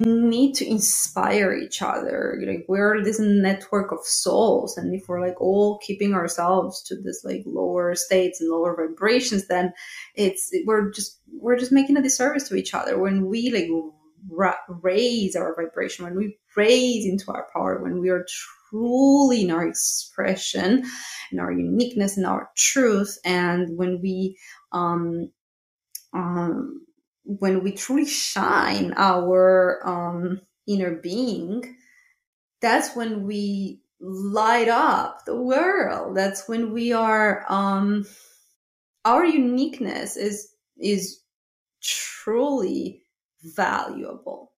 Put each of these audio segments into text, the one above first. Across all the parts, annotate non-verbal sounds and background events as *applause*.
need to inspire each other. Like we're this network of souls and if we're like all keeping ourselves to this like lower states and lower vibrations then it's we're just we're just making a disservice to each other. When we like ra- raise our vibration when we raise into our power when we are truly in our expression in our uniqueness in our truth and when we um um when we truly shine our um, inner being, that's when we light up the world. That's when we are um, our uniqueness is is truly valuable.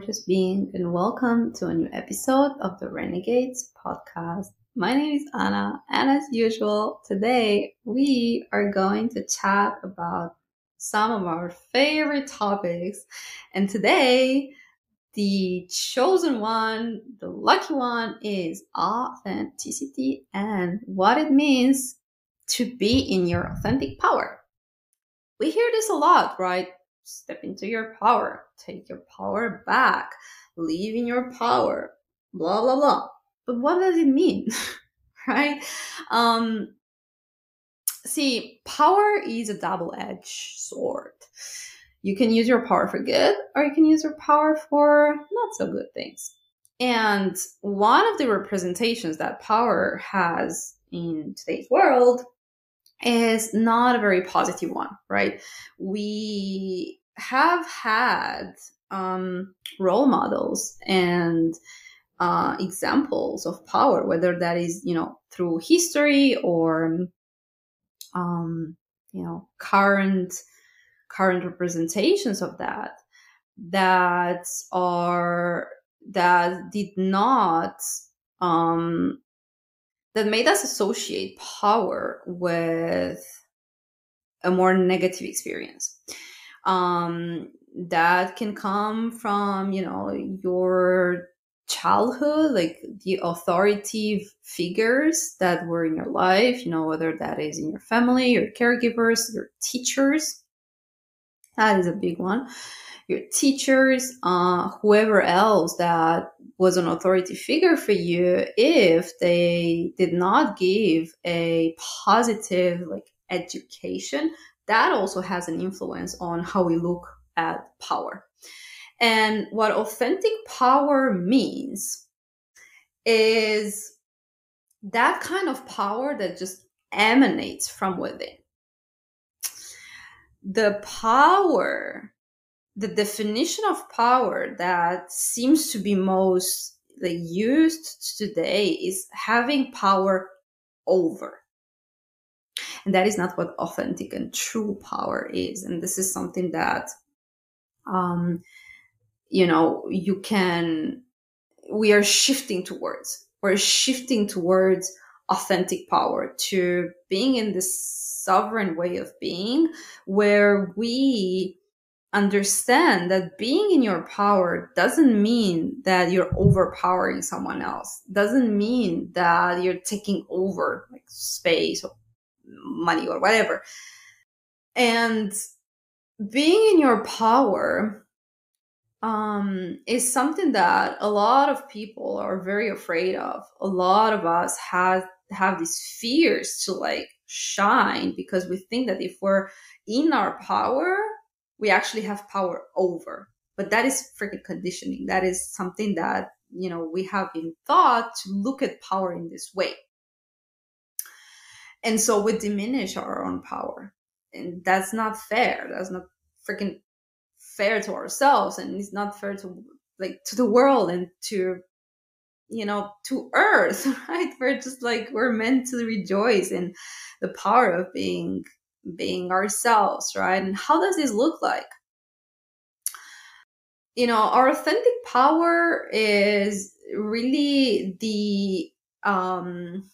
Gorgeous being, and welcome to a new episode of the Renegades podcast. My name is Ana, and as usual, today we are going to chat about some of our favorite topics. And today, the chosen one, the lucky one, is authenticity and what it means to be in your authentic power. We hear this a lot, right? Step into your power, take your power back, live in your power, blah, blah, blah. But what does it mean? *laughs* right? Um, see, power is a double edged sword. You can use your power for good, or you can use your power for not so good things. And one of the representations that power has in today's world is not a very positive one, right? We have had um, role models and uh, examples of power, whether that is, you know, through history or, um, you know, current current representations of that, that are that did not um, that made us associate power with a more negative experience um, that can come from you know your childhood like the authority figures that were in your life you know whether that is in your family your caregivers your teachers. That is a big one. Your teachers uh, whoever else that was an authority figure for you if they did not give a positive like education that also has an influence on how we look at power. And what authentic power means is that kind of power that just emanates from within. The power, the definition of power that seems to be most used today is having power over and that is not what authentic and true power is. And this is something that, um, you know, you can, we are shifting towards, we're shifting towards authentic power to being in this sovereign way of being where we understand that being in your power doesn't mean that you're overpowering someone else doesn't mean that you're taking over like space or money or whatever. And being in your power um, is something that a lot of people are very afraid of. A lot of us have have these fears to like shine because we think that if we're in our power, we actually have power over. But that is freaking conditioning. That is something that you know we have been taught to look at power in this way. And so we diminish our own power. And that's not fair. That's not freaking fair to ourselves. And it's not fair to like to the world and to you know to earth *laughs* right we're just like we're meant to rejoice in the power of being being ourselves right and how does this look like you know our authentic power is really the um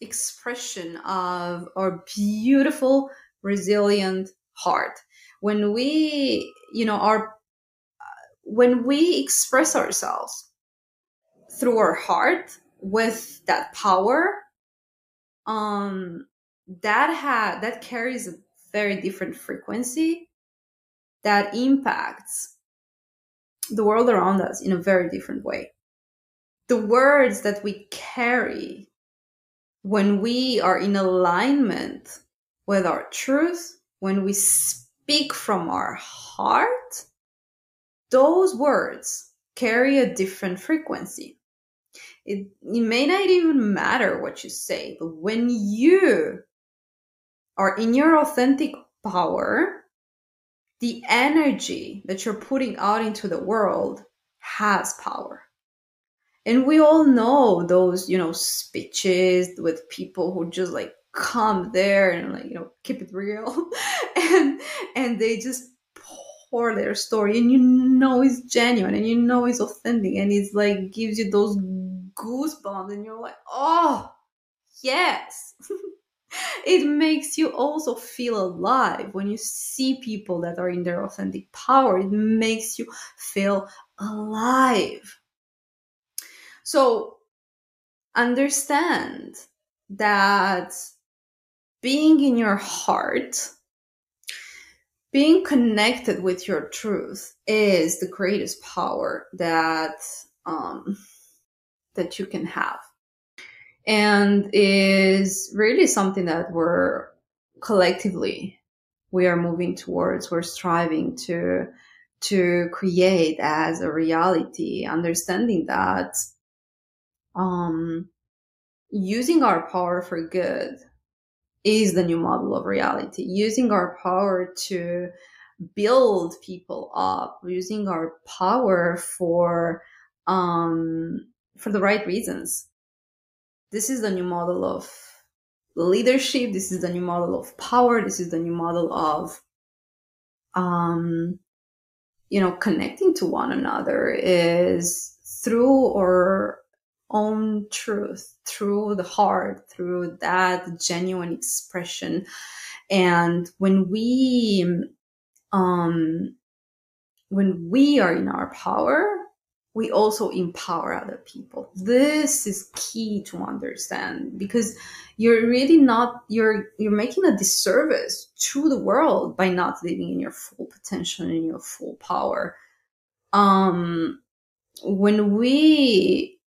expression of our beautiful, resilient heart. When we, you know, our when we express ourselves through our heart with that power um that ha that carries a very different frequency that impacts the world around us in a very different way the words that we carry when we are in alignment with our truth when we speak from our heart those words carry a different frequency it, it may not even matter what you say, but when you are in your authentic power, the energy that you're putting out into the world has power. And we all know those, you know, speeches with people who just like come there and like, you know, keep it real. *laughs* and and they just pour their story and you know it's genuine and you know it's authentic and it's like gives you those goosebumps and you're like, oh, yes. *laughs* it makes you also feel alive when you see people that are in their authentic power. It makes you feel alive. So understand that being in your heart, being connected with your truth is the greatest power that um, that you can have. And is really something that we're collectively we are moving towards. We're striving to to create as a reality understanding that um using our power for good is the new model of reality using our power to build people up using our power for um for the right reasons. This is the new model of leadership. This is the new model of power. This is the new model of, um, you know, connecting to one another is through our own truth, through the heart, through that genuine expression. And when we, um, when we are in our power, we also empower other people. This is key to understand because you're really not you're you're making a disservice to the world by not living in your full potential and in your full power. Um when we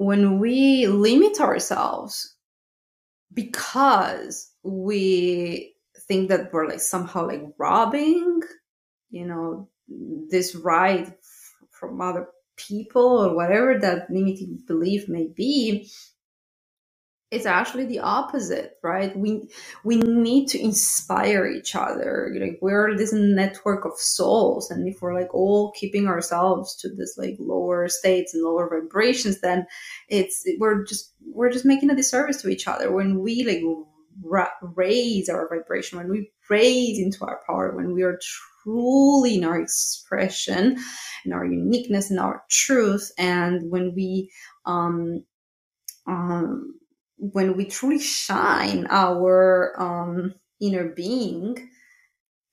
when we limit ourselves because we think that we're like somehow like robbing you know this right from other people or whatever that limiting belief may be it's actually the opposite right? We we need to inspire each other. Like we're this network of souls and if we're like all keeping ourselves to this like lower states and lower vibrations then it's we're just we're just making a disservice to each other. When we like ra- raise our vibration when we raise into our power when we are truly in our expression, in our uniqueness, in our truth, and when we um, um, when we truly shine our um, inner being,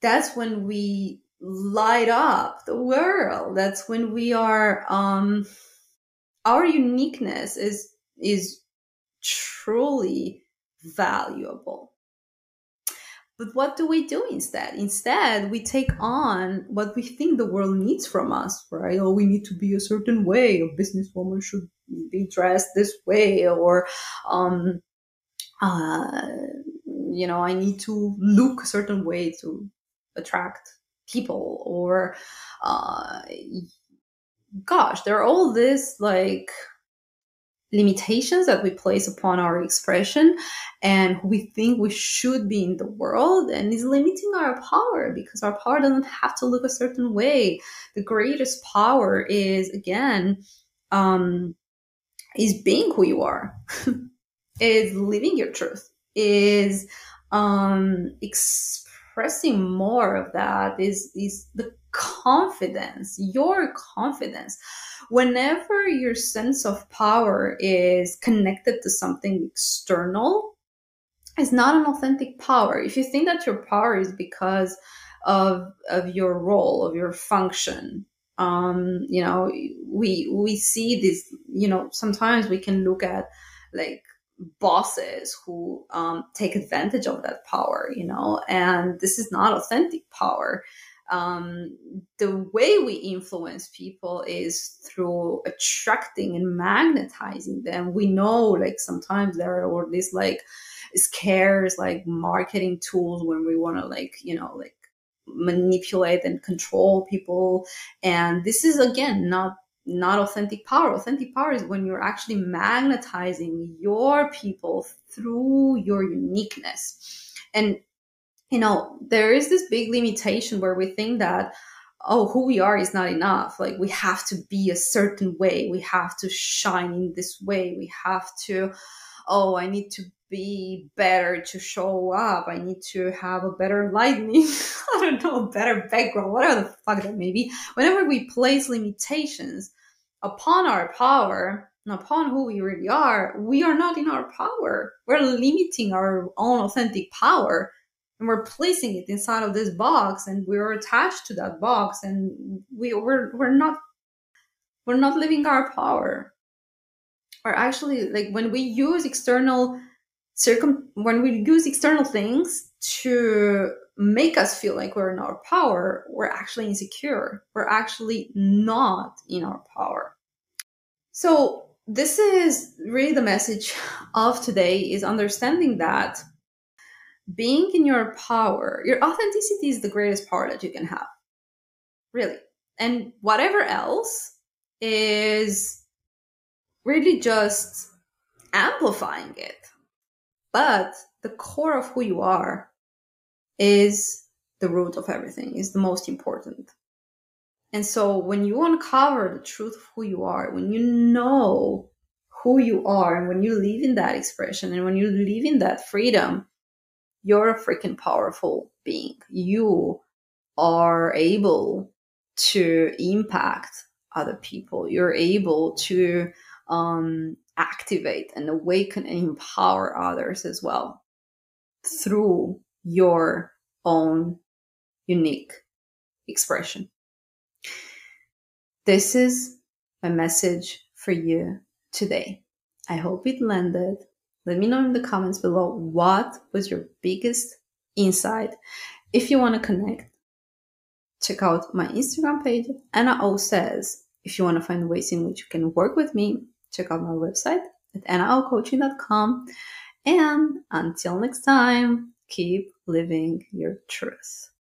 that's when we light up the world. That's when we are um, our uniqueness is is truly valuable. But what do we do instead? Instead, we take on what we think the world needs from us, right? Oh, we need to be a certain way. A businesswoman should be dressed this way, or, um, uh, you know, I need to look a certain way to attract people, or, uh, gosh, there are all this like limitations that we place upon our expression and we think we should be in the world and is limiting our power because our power doesn't have to look a certain way. The greatest power is again um is being who you are *laughs* is living your truth is um expressing more of that is is the confidence your confidence whenever your sense of power is connected to something external, it's not an authentic power. If you think that your power is because of of your role, of your function, Um, you know, we we see this. You know, sometimes we can look at like bosses who um, take advantage of that power. You know, and this is not authentic power. Um, the way we influence people is through attracting and magnetizing them. We know, like sometimes there are all these like scares, like marketing tools when we want to like you know like manipulate and control people. And this is again not not authentic power. Authentic power is when you're actually magnetizing your people through your uniqueness. And you know there is this big limitation where we think that oh who we are is not enough. Like we have to be a certain way. We have to shine in this way. We have to oh i need to be better to show up. I need to have a better lighting. *laughs* I don't know, better background, whatever the fuck that may be. Whenever we place limitations upon our power and upon who we really are, we are not in our power. We're limiting our own authentic power and we're placing it inside of this box and we're attached to that box and we, we're, we're not, we're not living our power. Or actually, like when we use external circum when we use external things to make us feel like we're in our power, we're actually insecure. We're actually not in our power. So this is really the message of today is understanding that being in your power, your authenticity is the greatest power that you can have. Really. And whatever else is really just amplifying it but the core of who you are is the root of everything, is the most important. And so when you uncover the truth of who you are, when you know who you are, and when you live in that expression, and when you live in that freedom, you're a freaking powerful being. You are able to impact other people. You're able to um, activate and awaken and empower others as well through your own unique expression. This is a message for you today. I hope it landed. Let me know in the comments below what was your biggest insight. If you want to connect, check out my Instagram page, Ana O says. If you want to find ways in which you can work with me, check out my website at anaocoaching.com. And until next time, keep living your truth.